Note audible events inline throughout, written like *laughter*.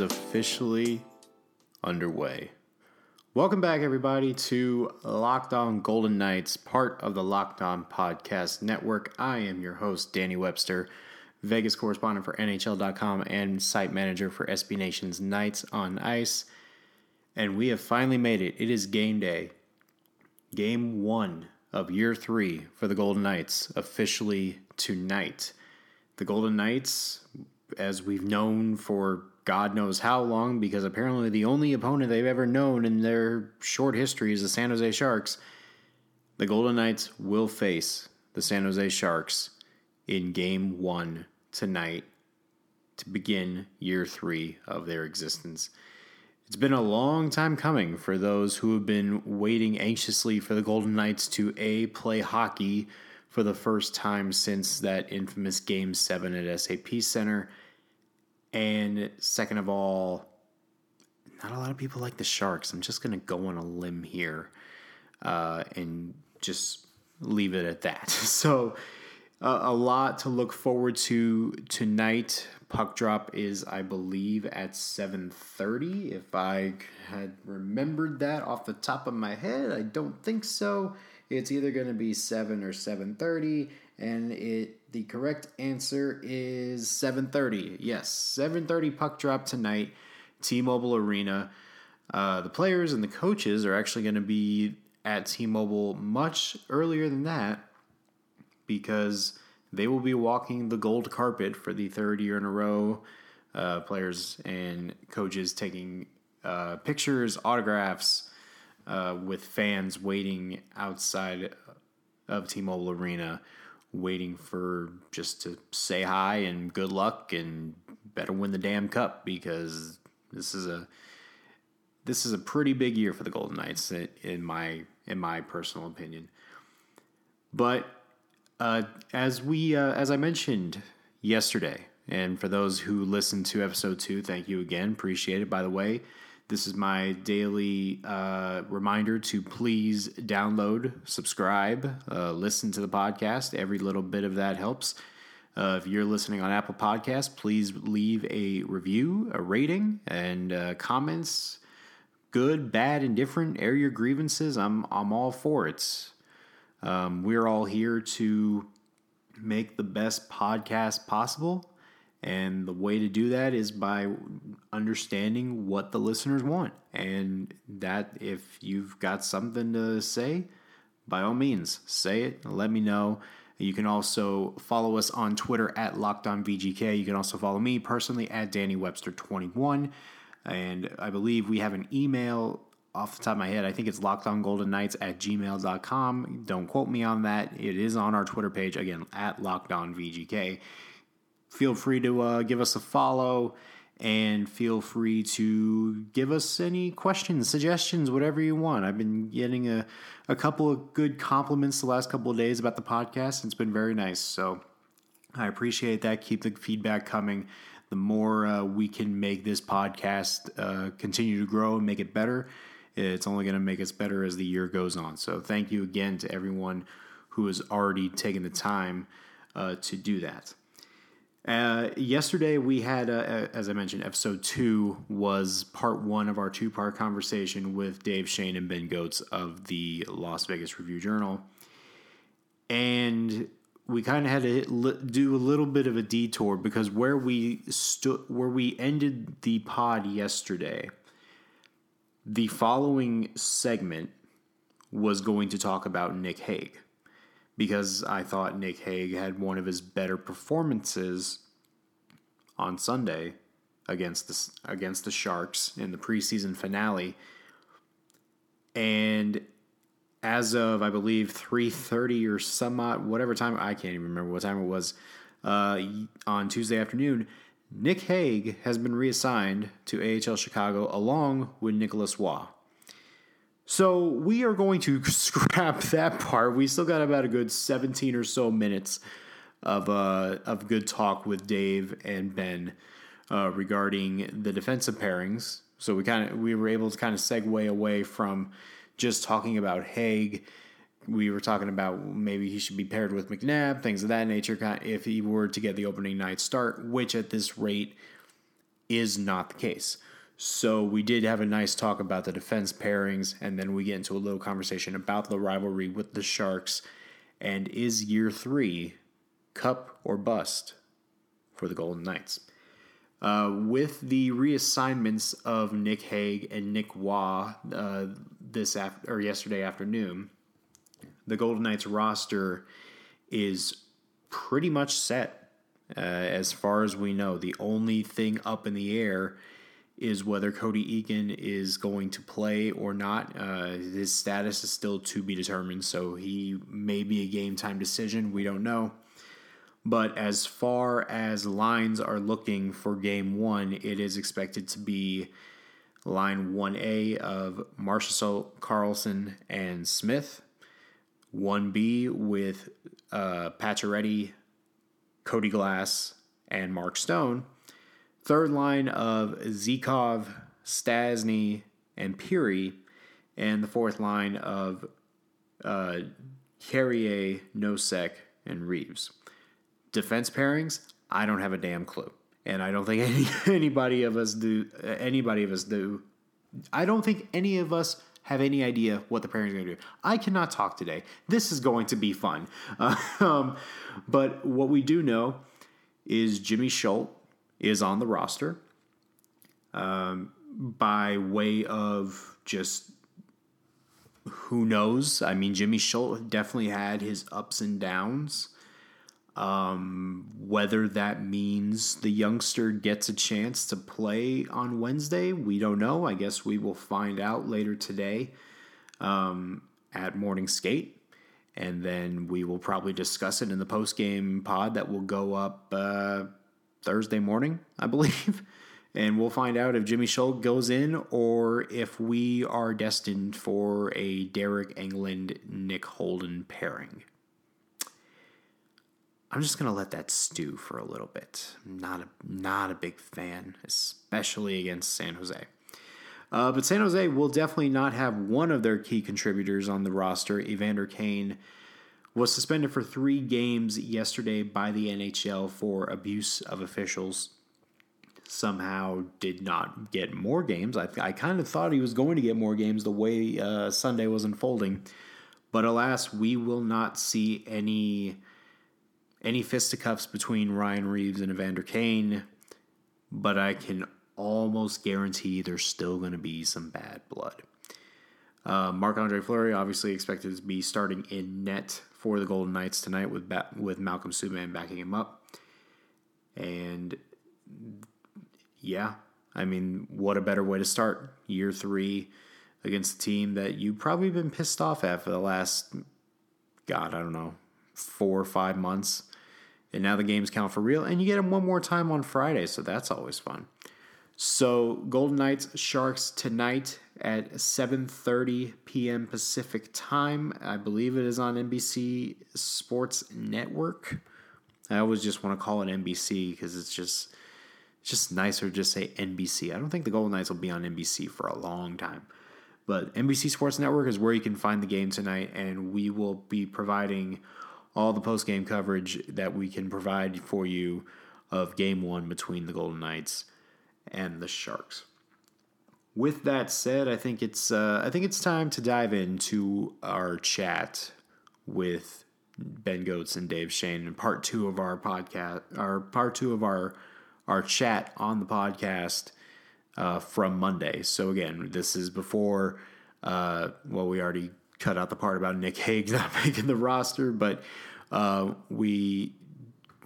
officially underway. Welcome back, everybody, to Locked On Golden Knights, part of the Locked On Podcast Network. I am your host, Danny Webster, Vegas correspondent for NHL.com and site manager for SB Nation's Knights on Ice. And we have finally made it. It is game day. Game one of year three for the Golden Knights, officially tonight. The Golden Knights, as we've known for God knows how long, because apparently the only opponent they've ever known in their short history is the San Jose Sharks. The Golden Knights will face the San Jose Sharks in game one tonight to begin year three of their existence. It's been a long time coming for those who have been waiting anxiously for the Golden Knights to A, play hockey for the first time since that infamous Game 7 at SAP Center. And second of all, not a lot of people like the Sharks. I'm just going to go on a limb here uh, and just leave it at that. *laughs* So, uh, a lot to look forward to tonight. Puck drop is, I believe, at 7:30. If I had remembered that off the top of my head, I don't think so. It's either going to be 7 or 7:30, and it the correct answer is 7:30. Yes, 7:30 puck drop tonight, T-Mobile Arena. Uh, the players and the coaches are actually going to be at T-Mobile much earlier than that because they will be walking the gold carpet for the third year in a row. Uh, players and coaches taking uh, pictures, autographs uh, with fans waiting outside of T-Mobile Arena, waiting for just to say hi and good luck and better win the damn cup because this is a this is a pretty big year for the Golden Knights in my in my personal opinion. But uh, as we uh, as I mentioned yesterday, and for those who listened to episode two, thank you again. Appreciate it. By the way, this is my daily uh, reminder to please download, subscribe, uh, listen to the podcast. Every little bit of that helps. Uh, if you're listening on Apple Podcasts, please leave a review, a rating, and uh, comments. Good, bad, indifferent. Air your grievances. I'm I'm all for it. Um, we're all here to make the best podcast possible. And the way to do that is by understanding what the listeners want. And that if you've got something to say, by all means, say it. Let me know. You can also follow us on Twitter at LockedOnVGK. You can also follow me personally at Danny Webster21. And I believe we have an email off the top of my head, I think it's lockedongoldenKnights at gmail.com. Don't quote me on that. It is on our Twitter page, again, at lockedonvgk. Feel free to uh, give us a follow and feel free to give us any questions, suggestions, whatever you want. I've been getting a, a couple of good compliments the last couple of days about the podcast, and it's been very nice. So I appreciate that. Keep the feedback coming. The more uh, we can make this podcast uh, continue to grow and make it better, it's only going to make us better as the year goes on. So thank you again to everyone who has already taken the time uh, to do that. Uh, yesterday we had, uh, uh as I mentioned, episode two was part one of our two-part conversation with Dave Schoen and Ben Gotz of the Las Vegas Review Journal, and we kind of had to do a little bit of a detour because where we stood, where we ended the pod yesterday the following segment was going to talk about Nick Hague because I thought Nick Hague had one of his better performances on Sunday against the against the Sharks in the preseason finale. And as of I believe 3:30 or some odd whatever time I can't even remember what time it was uh, on Tuesday afternoon, Nick Hague has been reassigned to AHL Chicago along with Nicholas Roy. So we are going to *laughs* scrap that part. We still got about a good 17 or so minutes of uh, of good talk with Dave and Ben uh, regarding the defensive pairings. So we kind of we were able to kind of segue away from just talking about Hague. we were talking about maybe he should be paired with McNabb, things of that nature. If he were to get the opening night start, which at this rate is not the case. So we did have a nice talk about the defense pairings, and then we get into a little conversation about the rivalry with the Sharks. And is year three cup or bust for the Golden Knights? Uh, with the reassignments of Nick Hague and Nick Waugh uh, this af- or yesterday afternoon, the Golden Knights roster is pretty much set uh, as far as we know. The only thing up in the air is whether Cody Eakin is going to play or not. Uh, his status is still to be determined, so he may be a game time decision. We don't know. But as far as lines are looking for game one, it is expected to be line 1A of Marchessault, Karlsson and Smith. 1B with uh, Pacioretty, Cody Glass, and Mark Stone. Third line of Zykov, Stastny, and Pirri. And the fourth line of uh, Carrier, Nosek, and Reaves. Defense pairings, I don't have a damn clue, and I don't think *laughs* any anybody of us do. Anybody of us do. I don't think any of us have any idea what the pairings are going to do. I cannot talk today. This is going to be fun. Uh, *laughs* um, but what we do know is Jimmy Schuldt is on the roster um, by way of just who knows. I mean, Jimmy Schuldt definitely had his ups and downs. Um, whether that means the youngster gets a chance to play on Wednesday, we don't know. I guess we will find out later today um, at Morning Skate. And then we will probably discuss it in the post game pod that will go up uh, Thursday morning, I believe. *laughs* and we'll find out if Jimmy Schuldt goes in or if we are destined for a Deryk Engelland Nick Holden pairing. I'm just gonna let that stew for a little bit. Not a not a big fan, especially against San Jose. Uh, but San Jose will definitely not have one of their key contributors on the roster. Evander Kane was suspended for three games yesterday by the NHL for abuse of officials. Somehow did not get more games. I, I kind of thought he was going to get more games the way uh, Sunday was unfolding. But alas, we will not see any any fisticuffs between Ryan Reaves and Evander Kane, but I can almost guarantee there's still going to be some bad blood. Uh, Marc Andre Fleury obviously expected to be starting in net for the Golden Knights tonight with ba- with Malcolm Subban backing him up, and yeah, I mean, what a better way to start year three against a team that you've probably been pissed off at for the last, God, I don't know, four or five months. And now the games count for real, and you get them one more time on Friday, so that's always fun. So Golden Knights Sharks tonight at 7:30 p.m. Pacific time. I believe it is on NBC Sports Network. I always just want to call it NBC because it's just it's just nicer to just say NBC. I don't think the Golden Knights will be on NBC for a long time. But NBC Sports Network is where you can find the game tonight, and we will be providing all the post game coverage that we can provide for you of game one between the Golden Knights and the Sharks. With that said, I think it's uh, I think it's time to dive into our chat with Ben Gotz and Dave Schoen in part two of our podcast, our part two of our our chat on the podcast uh, from Monday. So again, this is before uh, well, we already cut out the part about Nick Hague *laughs* not making the roster, but uh, we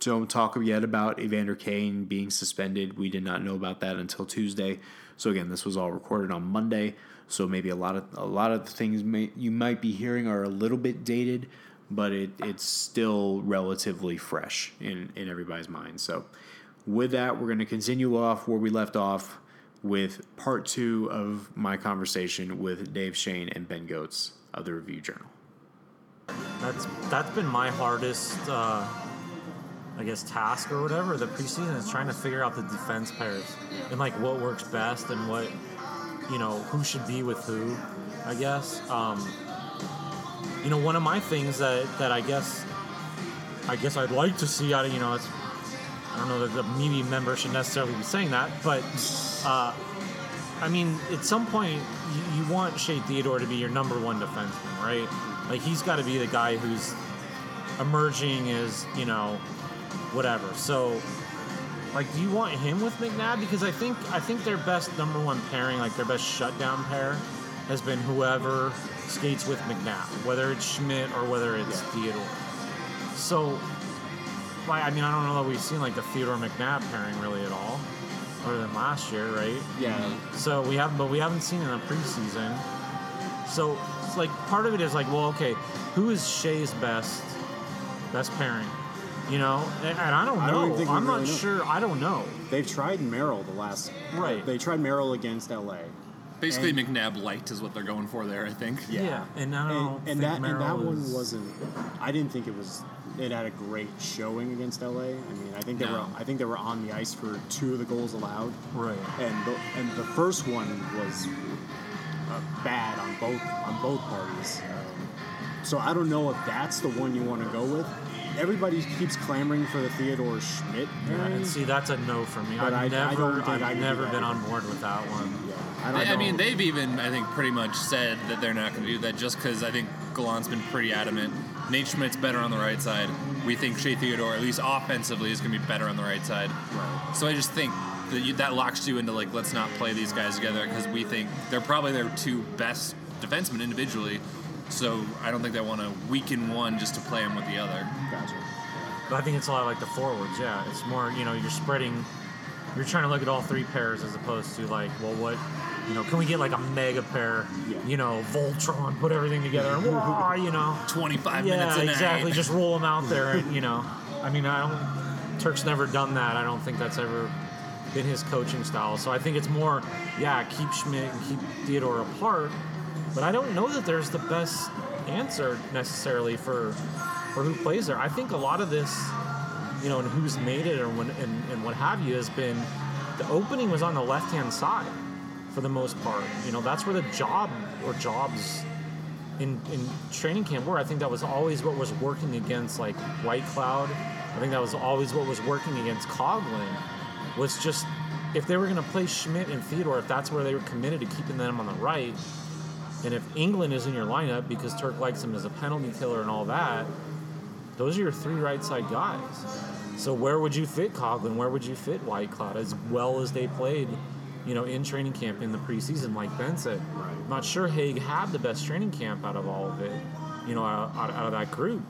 don't talk yet about Evander Kane being suspended. We did not know about that until Tuesday. So again, this was all recorded on Monday. So maybe a lot of a lot of the things may, you might be hearing are a little bit dated, but it, it's still relatively fresh in, in everybody's mind. So with that, we're going to continue off where we left off with part two of my conversation with Dave Schoen and Ben Gotz of the Review Journal. That's that's been my hardest, uh, I guess, task or whatever. The preseason is trying to figure out the defense pairs and like what works best and what you know who should be with who. I guess. Um, you know, one of my things that that I guess I guess I'd like to see out of you know it's I don't know that the media member should necessarily be saying that, but uh, I mean, at some point, you, you want Shea Theodore to be your number one defenseman, right? Like he's got to be the guy who's emerging as you know, whatever. So, like, do you want him with McNabb? Because I think I think their best number one pairing, like their best shutdown pair, has been whoever skates with McNabb, whether it's Schmidt or whether it's Theodore. So, like, I mean, I don't know that we've seen like the Theodore McNabb pairing really at all, other than last year, right? Yeah. So we have, but we haven't seen it in the preseason. So it's like part of it is like, well, okay, who is Shea's best best pairing? You know, and, and I don't I know. don't think I'm not know. sure. I don't know. They've tried Merrill the last. Right. They tried Merrill against LA. Basically, And- McNabb light is what they're going for there. I think. Yeah, and I don't And, and think that and that Merrill one wasn't. I didn't think it was. It had a great showing against LA. I mean, I think they No. were. I think they were on the ice for two of the goals allowed, right. and the, and the first one was uh, bad on both on both parties. Um, so I don't know if that's the one you want to go with. Everybody keeps clamoring for the Theodore Schmidt. Yeah, and see, that's a no for me. But I've I- I never, don't think I've I could never been on board with that one. yeah, I don't I, I mean, they've even, I think, pretty much said that they're not going to do that just because I think Gallant's been pretty adamant. Nate Schmidt's better on the right side. We think Shea Theodore, at least offensively, is going to be better on the right side. Right. So I just think that you, that locks you into like, let's not play these guys together because we think they're probably their two best defensemen individually. So I don't think they want to weaken one just to play them with the other. Gotcha. But I think it's a lot like the forwards. Yeah, it's more you know you're spreading, you're trying to look at all three pairs as opposed to like, well, what, you know, can we get like a mega pair? Yeah. You know, Voltron, put everything together, and *laughs* wah, you know. 25 yeah, minutes a exactly. Just roll them out there, and you know, *laughs* I mean, I don't. Turk's never done that. I don't think that's ever been his coaching style. So I think it's more, yeah, keep Schmidt and keep Theodore apart. But I don't know that there's the best answer necessarily for for who plays there. I think a lot of this, you know, and who's made it or when and, and what have you has been the opening was on the left hand side for the most part. You know, that's where the job or jobs in, in training camp were. I think that was always what was working against like Whitecloud. I think that was always what was working against Coghlan. Was just if they were going to play Schmidt and Theodore, if that's where they were committed to keeping them on the right, and if Engelland is in your lineup because Turk likes him as a penalty killer and all that, those are your three right side guys. So where would you fit Coghlan? Where would you fit Whitecloud as well as they played, you know, in training camp in the preseason, like Ben said? Right. I'm not sure Hague had the best training camp out of all of it, you know, out, out, out of that group.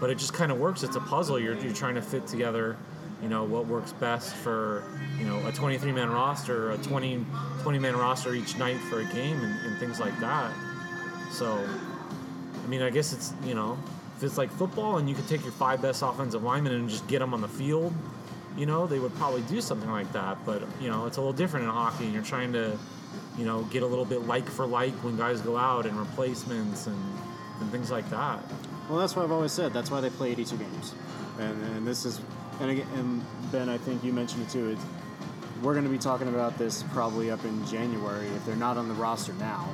But it just kind of works. It's a puzzle. You're, you're trying to fit together, you know, what works best for, you know, a 23 man roster, a 20, 20 man roster each night for a game and, and things like that. So, I mean, I guess it's, you know, if it's like football and you could take your five best offensive linemen and just get them on the field, you know, they would probably do something like that. But, you know, it's a little different in hockey and you're trying to, you know, get a little bit like for like when guys go out and replacements and, and things like that. Well, that's what I've always said. That's why they play 82 games. And, and this is, and again, and Ben, I think you mentioned it too. It's, we're going to be talking about this probably up in January. If they're not on the roster now,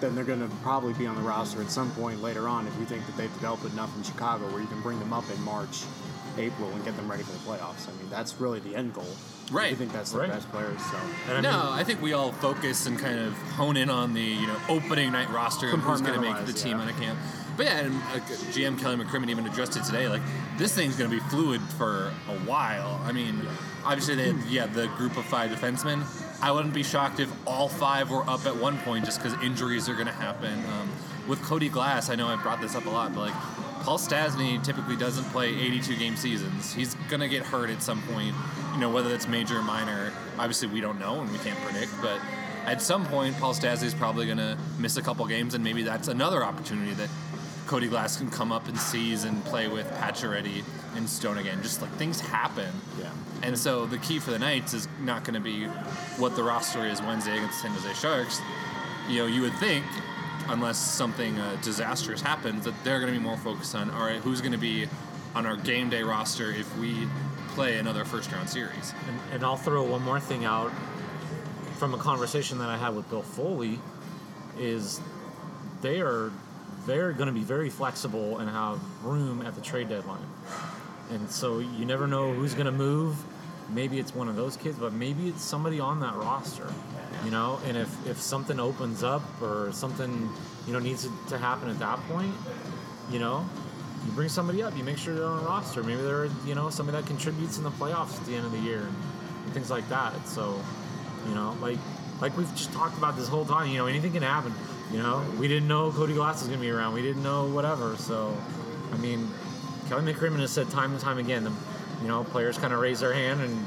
then they're going to probably be on the roster at some point later on if you think that they've developed enough in Chicago where you can bring them up in March, April, and get them ready for the playoffs. I mean, that's really the end goal. Right. I think that's the Right. best players. So And I no, mean, I think we all focus and kind of hone in on the you know opening night roster and who's going to make the team yeah. on a camp. But yeah, and like, GM Kelly McCrimmon even addressed it today. Like this thing's going to be fluid for a while. I mean, obviously they had, yeah the group of five defensemen. I wouldn't be shocked if all five were up at one point just because injuries are going to happen. Um, with Cody Glass, I know I brought this up a lot, but like Paul Stastny typically doesn't play 82 game seasons. He's going to get hurt at some point, you know, whether that's major or minor. Obviously, we don't know and we can't predict, but at some point, Paul Stastny is probably going to miss a couple games, and maybe that's another opportunity that Cody Glass can come up and seize and play with Pacioretty and Stone again. Just like things happen. Yeah. And so the key for the Knights is not going to be what the roster is Wednesday against the San Jose Sharks. You know, you would think, unless something uh, disastrous happens, that they're going to be more focused on, all right, who's going to be on our game day roster if we play another first round series. And, and I'll throw one more thing out from a conversation that I had with Bill Foley is they are they're going to be very flexible and have room at the trade deadline. and so you never know who's going to move. Maybe it's one of those kids, but maybe it's somebody on that roster, you know. And if if something opens up or something you know needs to happen at that point, you know, you bring somebody up. You make sure they're on a roster. Maybe they're you know somebody that contributes in the playoffs at the end of the year and things like that. So, you know, like like we've just talked about this whole time. You know, anything can happen. You know, we didn't know Cody Glass was going to be around. We didn't know whatever. So, I mean, Kelly McCrimmon has said time and time again, the, you know, players kind of raise their hand and,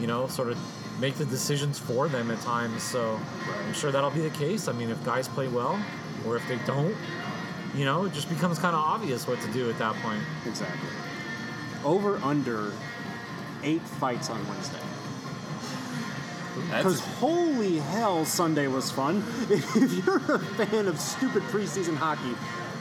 you know, sort of make the decisions for them at times. So I'm sure that'll be the case. I mean, if guys play well or if they don't, you know, it just becomes kind of obvious what to do at that point. Exactly. Over under eight fights on Wednesday. Because holy hell, Sunday was fun. *laughs* If you're a fan of stupid preseason hockey,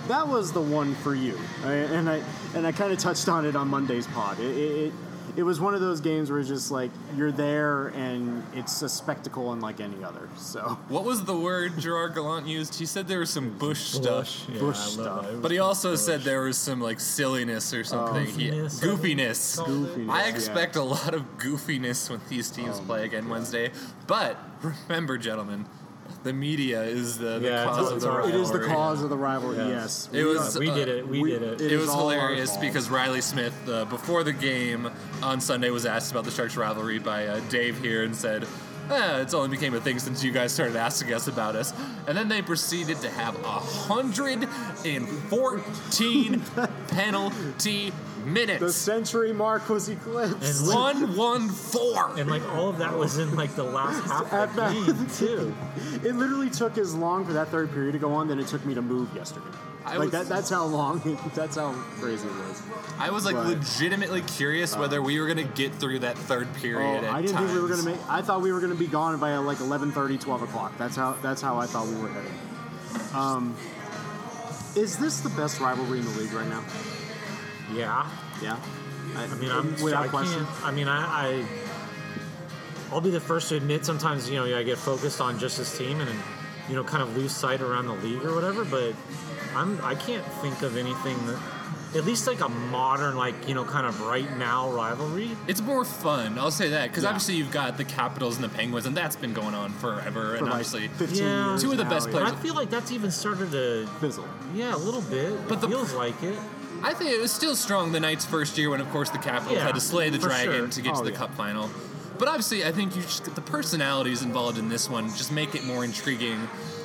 that was the one for you. And I and I kind of touched on it on Monday's pod. It, it, it it was one of those games where it's just like you're there and it's a spectacle unlike any other. So what was the word Gerard Gallant used? He said there was some bush stuff. Yeah, Bush stuff. that. It was But he also bush. said there was some like silliness or something. He- Goofiness. goofiness. Goofiness, I yeah. expect a lot of goofiness when these teams oh play again Wednesday. But remember, gentlemen, the media is the, the Yeah, it's- cause of the our- it is the cause of the rivalry. Yes. Yes, It was- we uh, did it. We, we- did it. it It is was hilarious because Reilly Smith, uh, before the game on Sunday, was asked about the Sharks rivalry by uh, Dave here and said, eh, "It's only became a thing since you guys started asking us about us." And then they proceeded to have a hundred and fourteen *laughs* penalty the century mark was eclipsed. And One one four. and like all of that was in like the last *laughs* half At of the game *laughs* too. It literally took as long for that third period to go on than it took me to move yesterday. I like was- that, that's how long. That's how crazy it was. I was like But- legitimately curious whether we were gonna get through that third Oh, period. at I didn't think we were gonna make. I thought we were gonna be gone by like 11:30, 12 o'clock. That's how. That's how I thought we were heading. Um, is this the best rivalry in the league right now? Yeah. Yeah. I mean, I'm without I question. I mean, I, I I'll be the first to admit sometimes you know I get focused on just this team and you know kind of lose sight around the league or whatever. But I'm I can't think of anything that at least like a modern like you know kind of right now rivalry. It's more fun, I'll say that, because Yeah. obviously you've got the Capitals and the Penguins, and that's been going on forever. For and like obviously, 15 Yeah. years Two of the now, best yeah. But players- I feel like that's even started to Fizzle. yeah a little bit. But But the- feels like it. I think it was still strong the Knights' first year when, of course, the Capitals Yeah, had to slay the Dragon sure. to get Oh, to the yeah. Cup final. But obviously, I think you just the personalities involved in this one just make it more intriguing.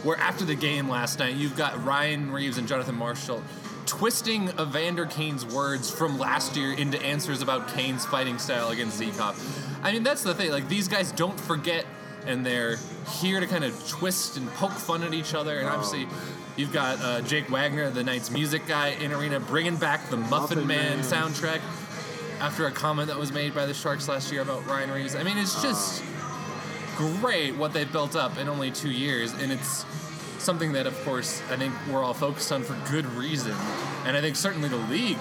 Where after the game last night, you've got Ryan Reaves and Jonathan Marchessault twisting Evander Kane's words from last year into answers about Kane's fighting style against Zykov. I mean, that's the thing. Like these guys don't forget, and they're here to kind of twist and poke fun at each other. And obviously, you've got uh, Jake Wagner, the Knights music guy in arena, bringing back the Muffin, Muffin Man, Man. soundtrack after a comment that was made by the Sharks last year about Ryan Reaves. I mean, it's just great what they've built up in only two years, and it's something that, of course, I think we're all focused on for good reason. And I think certainly the league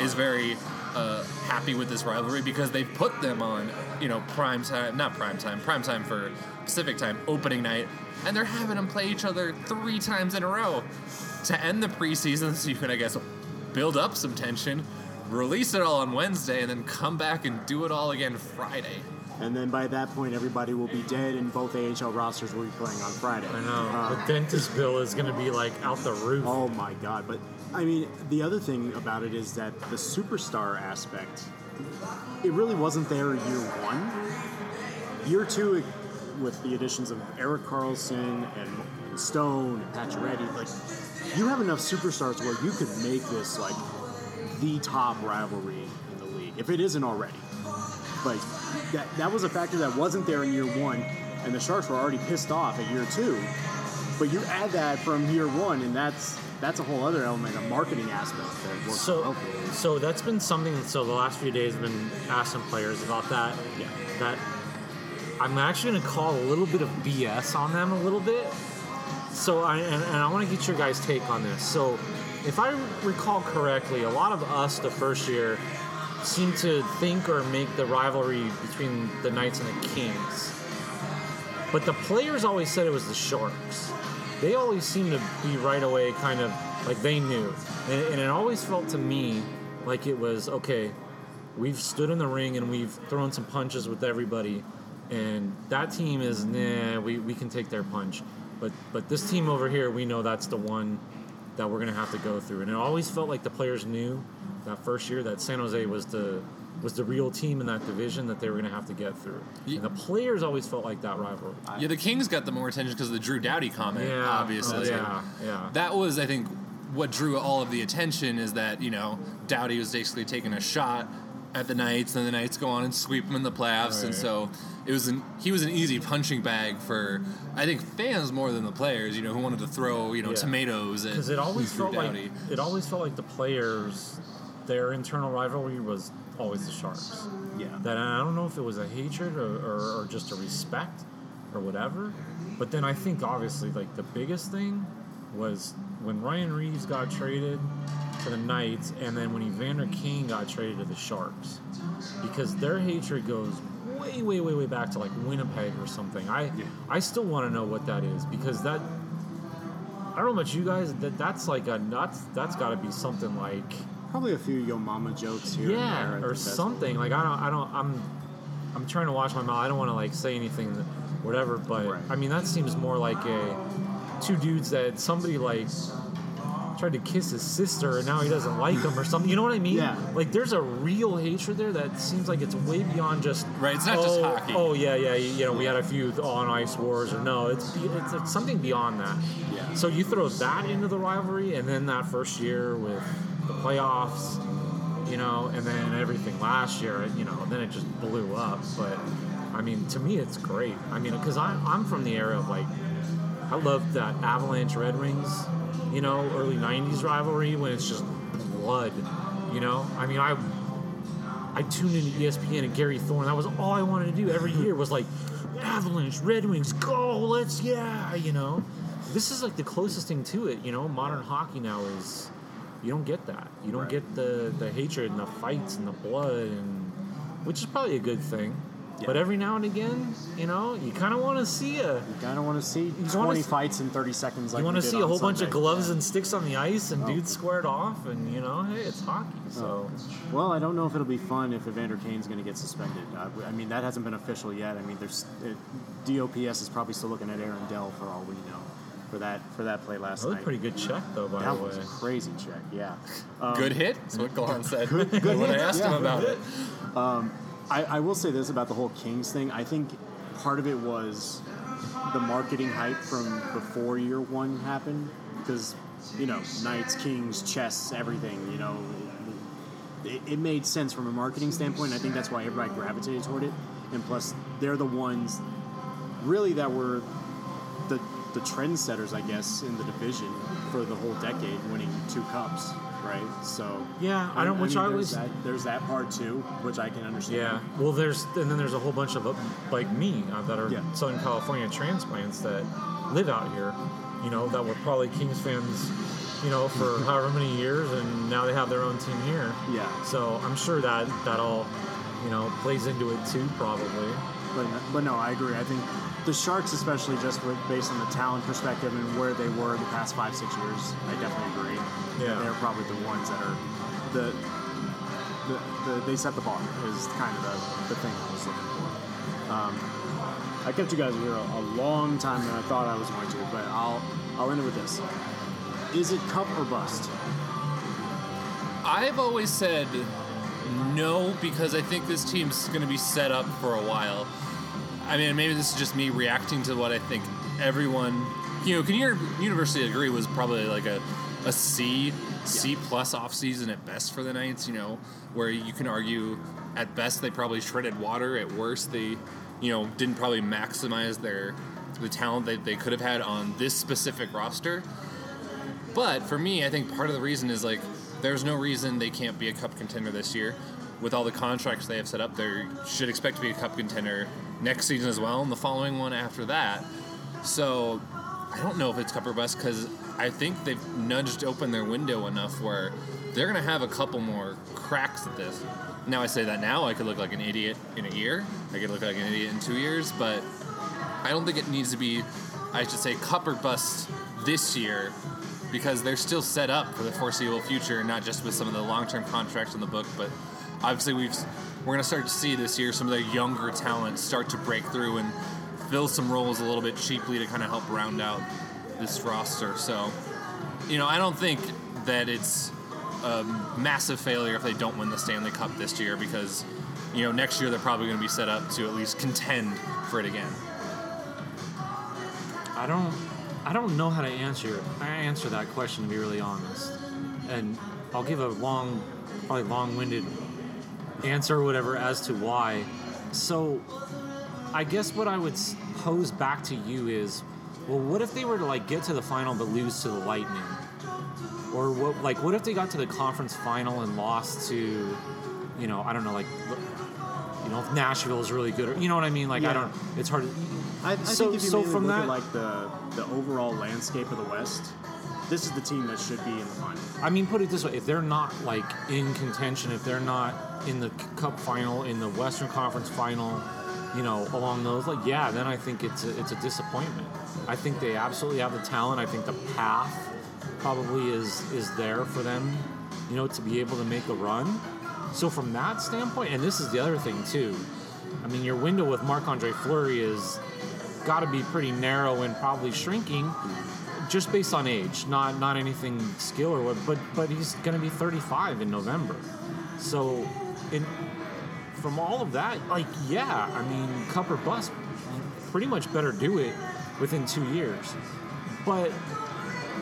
is very uh, happy with this rivalry because they've put them on, you know, prime time, not prime time, prime time for Pacific time, opening night, and they're having them play each other three times in a row to end the preseason so you can, I guess, build up some tension, release it all on Wednesday, and then come back and do it all again Friday. And then by that point, everybody will be dead, and both AHL rosters will be playing on Friday. I know Uh, the dentist bill is going to be like out the roof. Oh my god! But I mean, the other thing about it is that the superstar aspect, it really wasn't there year one. Year two, it- with the additions of Erik Karlsson and Stone and Pacioretty, like you have enough superstars where you could make this like the top rivalry in the league if it isn't already. Like that, that was a factor that wasn't there in year one, and the Sharks were already pissed off at year two. But you add that from year one, and that's that's a whole other element, a marketing aspect that So, well for you. so that's been something. that- So the last few days, I've been asking players about that. Yeah. That I'm actually going to call a little bit of BS on them a little bit. So, I, and, and I want to get your guys' take on this. So, if I recall correctly, a lot of us the first year seemed to think or make the rivalry between the Knights and the Kings. But the players always said it was the Sharks. They always seemed to be right away kind of like they knew. And, and it always felt to me like it was okay, we've stood in the ring and we've thrown some punches with everybody, and that team is nah. We, we can take their punch, but but this team over here, we know that's the one that we're gonna have to go through. And it always felt like the players knew that first year that San Jose was the was the real team in that division that they were gonna have to get through. Ye- And the players always felt like that rivalry. Yeah, the Kings got the more attention because of the Drew Doughty comment, yeah, oh, obviously. Yeah, yeah. That was, I think, what drew all of the attention is that, you know, Doughty was basically taking a shot at the Knights, and the Knights go on and sweep them in the playoffs, and so it was an he was an easy punching bag for I think fans more than the players, you know, who wanted to throw you know Yeah. tomatoes at because it always *laughs* felt like it always felt like the players, their internal rivalry was always the Sharks. Yeah. That I don't know if it was a hatred or, or, or just a respect or whatever, but then I think obviously like the biggest thing was when Ryan Reaves got traded to the Knights, and then when Evander Kane got traded to the Sharks, because their hatred goes way, way, way, way back to like Winnipeg or something. I I still want to know what that is because that I don't know about you guys. That that's like a nuts. That's got to be something like Probably a few Yo Mama jokes here and there. Yeah or something. Like I don't I don't I'm I'm trying to watch my mouth. I don't want to like say anything, that- whatever. But Right. I mean that seems more like a two dudes that somebody like tried to kiss his sister and now he doesn't like him or something. You know what I mean? Yeah. Like there's a real hatred there that seems like it's way beyond just Right, it's not just oh, hockey. Oh yeah, yeah. You know we had a few on ice wars or no. It's it's, it's something beyond that. Yeah. So you throw that into the rivalry, and then that first year with the playoffs, you know, and then everything last year, you know, then it just blew up. But I mean, to me, it's great. I mean, because I'm from the era of like, I love that Avalanche Red Wings, you know, early '90s rivalry when it's just blood. You know, I mean, I I tuned into ESPN and Gary Thorne. That was all I wanted to do every year was like Avalanche, Red Wings, go, let's yeah, you know. This is like the closest thing to it, you know. Modern hockey now is you don't get that. You don't Right. get the the hatred and the fights and the blood and which is probably a good thing. But every now and again, you know, you kind of want to see a You kind of want to see wanna 20 s- fights in 30 seconds. Like you want to see a whole bunch of gloves Yeah. and sticks on the ice and Oh. dudes squared off and you know, hey, it's hockey. So Well, I don't know if it'll be fun if Evander Kane's going to get suspended. Uh, I mean, that hasn't been official yet. I mean, there's it, DOPS is probably still looking at Aaron Dell for all we know for that for that play last that was a night. pretty good check though, by that the way. was a crazy check. Yeah. Um, *laughs* Good hit. That's what Gallant said good *laughs* when I hit, asked him about it. I, I will say this about the whole Kings thing. I think part of it was the marketing hype from before year one happened because you know Knights, Kings, chess, everything. You know, it, it made sense from a marketing standpoint. I think that's why everybody gravitated toward it. And plus, they're the ones really that were the trendsetters, I guess, in the division for the whole decade, winning two cups. Right. So Yeah, I don't- which I there's always- that, there's that part too, which I can understand. Yeah. Well, there's and then there's a whole bunch of uh, like me uh, that are Yeah. Southern California transplants that live out here. You know, that were probably Kings fans. You know, for *laughs* however many years, and now they have their own team here. Yeah. So I'm sure that that all, you know, plays into it too, probably. But, but no, I agree. I think the Sharks, especially just with, based on the talent perspective and where they were the past five, six years, I definitely agree. Yeah. They're probably the ones that are the, the, the they set the bar is kind of the, the thing I was looking for. Um, I kept you guys here a, a long time than I thought I was going to, but I'll I'll end it with this. Is it cup or bust? I've always said no because I think this team's going to be set up for a while. I mean, maybe this is just me reacting to what I think everyone, you know, can your university agree was probably like a, a C, C plus off season at best for the Knights. You know, where you can argue at best they probably shredded water. At worst, they, you know, didn't probably maximize their the talent that they could have had on this specific roster. But for me, I think part of the reason is like there's no reason they can't be a cup contender this year. With all the contracts they have set up, they should expect to be a cup contender next season as well, and the following one after that. So I don't know if it's cup or bust because I think they've nudged open their window enough where they're going to have a couple more cracks at this. Now I say that now, I could look like an idiot in a year. I could look like an idiot in two years, but I don't think it needs to be, I should say, cup or bust this year because they're still set up for the foreseeable future, not just with some of the long term contracts in the book, but obviously we've we're going to start to see this year some of the younger talent start to break through and fill some roles a little bit cheaply to kind of help round out this roster. So, you know, I don't think that it's a massive failure if they don't win the Stanley Cup this year because, you know, next year they're probably going to be set up to at least contend for it again. I don't I don't know how to answer I answer that question to be really honest. And I'll give a long probably long-winded answer or whatever as to why. So I guess what I would pose back to you is well what if they were to like get to the final but lose to the Lightning? Or what like what if they got to the conference final and lost to you know, I don't know like you know, if Nashville is really good or you know what I mean? Like I don't it's hard to I, I So- think if you so from look that- at like the the overall landscape of the West, this is the team that should be in the final. I mean, put it this way: if they're not like in contention, if they're not in the Cup final, in the Western Conference final, you know, along those, like, yeah, then I think it's a, it's a disappointment. I think they absolutely have the talent. I think the path probably is is there for them, you know, to be able to make a run. So from that standpoint, and this is the other thing too. I mean, your window with Marc Andre Fleury is got to be pretty narrow and probably shrinking just based on age, not not anything skill or what. But but he's going to be 35 in November, so in from all of that, like yeah, I mean, cup or bust, pretty much better do it within two years. But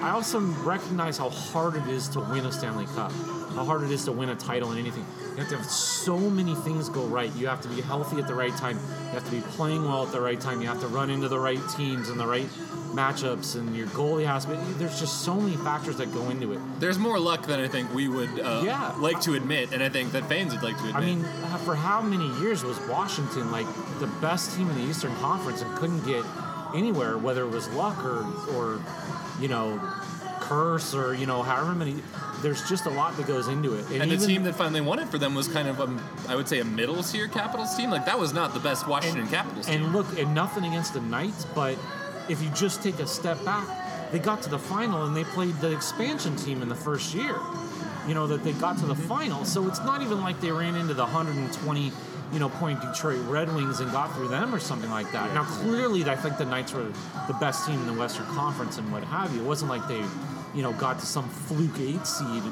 I also recognize how hard it is to win a Stanley Cup, how hard it is to win a title in anything. You have to have so many things go right. You have to be healthy at the right time. You have to be playing well at the right time. You have to run into the right teams and the right matchups, and your goalie has to be. There's just so many factors that go into it. There's more luck than I think we would uh, Yeah. like to admit, and I think that fans would like to admit. I mean, for how many years was Washington like the best team in the Eastern Conference and couldn't get anywhere, whether it was luck or, or you know, curse or you know, however many. There's just a lot that goes into it. and the even- team that finally won it for them was kind of, a, I would say, a middle tier Capitals team. Like that was not the best Washington Capitals team. And look, and nothing against the Knights, but if you just take a step back, they got to the final and they played the expansion team in the first year. You know that they got to the mm-hmm. final, so it's not even like they ran into the 120, you know, point Detroit Red Wings and got through them or something like that. Now, clearly, I think the Knights were the best team in the Western Conference and what have you. It wasn't like they, you know, got to some fluke eight seed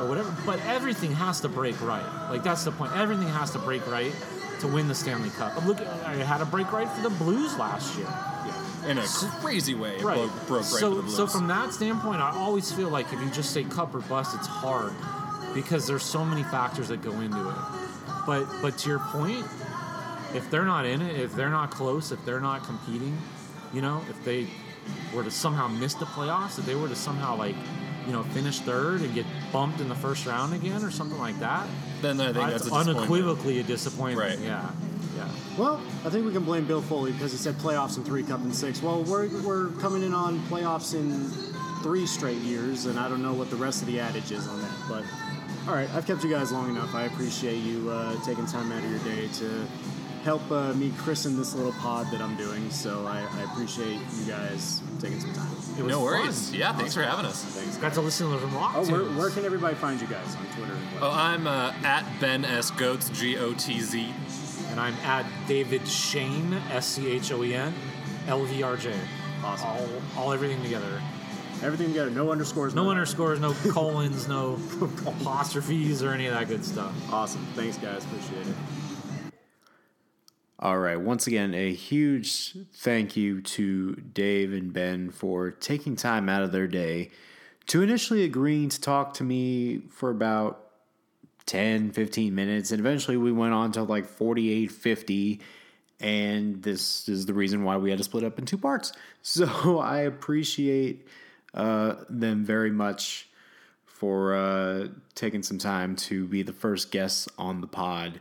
or whatever. But everything has to break right. Like that's the point. Everything has to break right to win the Stanley Cup. Look, I had to break right for the Blues last year. Yeah, in a crazy way, it Right. broke, broke right so, for the Blues. so from that standpoint, I always feel like if you just say cup or bust, it's hard because there's so many factors that go into it. But but to your point, if they're not in it, if they're not close, if they're not competing, you know, if they were to somehow miss the playoffs, if they were to somehow like, you know, finish third and get bumped in the first round again or something like that, then I think that's, a unequivocally a disappointment. Right. Yeah. Yeah. Well, I think we can blame Bill Foley because he said playoffs in three, cup in six. Well, we're, we're coming in on playoffs in three straight years, and I don't know what the rest of the adage is on that. But all right, I've kept you guys long enough. I appreciate you uh, taking time out of your day to help uh, me christen this little pod that I'm doing. So I, I appreciate you guys taking some time. It was No worries. fun. Yeah, thanks for having us. Thanks. Got to listen to some rock Oh, where, tunes. where can everybody find you guys on Twitter? and Oh. I'm uh, at Ben S Gotz G O T Z. And I'm at David Schoen, S C H O E N, L V R J. Awesome. All, all everything together. Everything together, no underscores. No underscores, no *laughs* colons, no *laughs* apostrophes, or any of that good stuff. Awesome. Thanks, guys. Appreciate it. All right. Once again, a huge thank you to Dave and Ben for taking time out of their day to initially agreeing to talk to me for about 10, 15 minutes. And eventually we went on to like 48, 50. And this is the reason why we had to split up in two parts. *laughs* So I appreciate uh, them very much for uh, taking some time to be the first guests on the pod.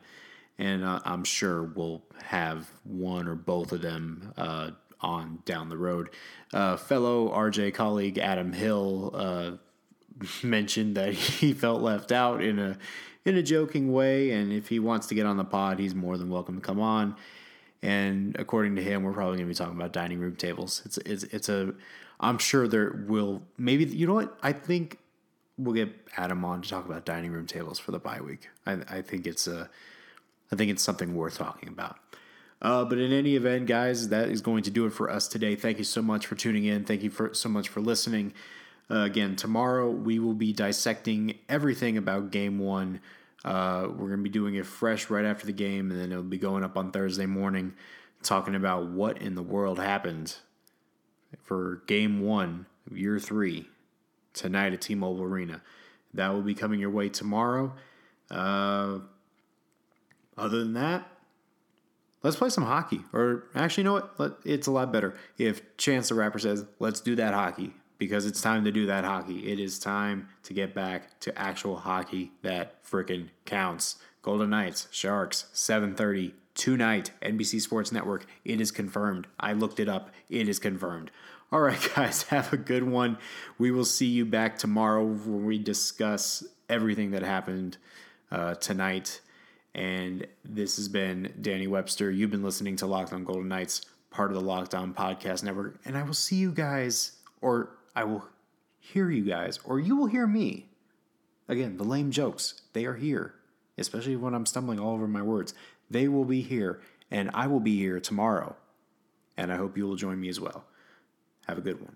And uh, I'm sure we'll have one or both of them uh, on down the road. Uh, fellow RJ colleague Adam Hill uh, *laughs* mentioned that he felt left out in a in a joking way, and if he wants to get on the pod, he's more than welcome to come on. And according to him, we're probably going to be talking about dining room tables. It's it's it's a. I'm sure there will maybe you know what I think we'll get Adam on to talk about dining room tables for the bye week. I, I think it's a, I think it's something worth talking about. Uh, but in any event, guys, that is going to do it for us today. Thank you so much for tuning in. Thank you for so much for listening. Uh, again, tomorrow we will be dissecting everything about Game One. Uh, we're going to be doing it fresh right after the game, and then it'll be going up on Thursday morning, talking about what in the world happened for Game One Year Three tonight at T-Mobile Arena. That will be coming your way tomorrow. Uh, other than that, let's play some hockey. Or actually, you know what? Let, it's a lot better if Chance the Rapper says, let's do that hockey because it's time to do that hockey. It is time to get back to actual hockey that freaking counts. Golden Knights, Sharks, 7:30 tonight, NBC Sports Network. It is confirmed. I looked it up. It is confirmed. All right, *laughs* guys, have a good one. We will see you back tomorrow when we discuss everything that happened uh, tonight. And this has been Danny Webster. You've been listening to Locked On Golden Knights, part of the Locked On Podcast Network. And I will see you guys, or I will hear you guys, or you will hear me. Again, the lame jokes, they are here, especially when I'm stumbling all over my words. They will be here, and I will be here tomorrow. And I hope you will join me as well. Have a good one.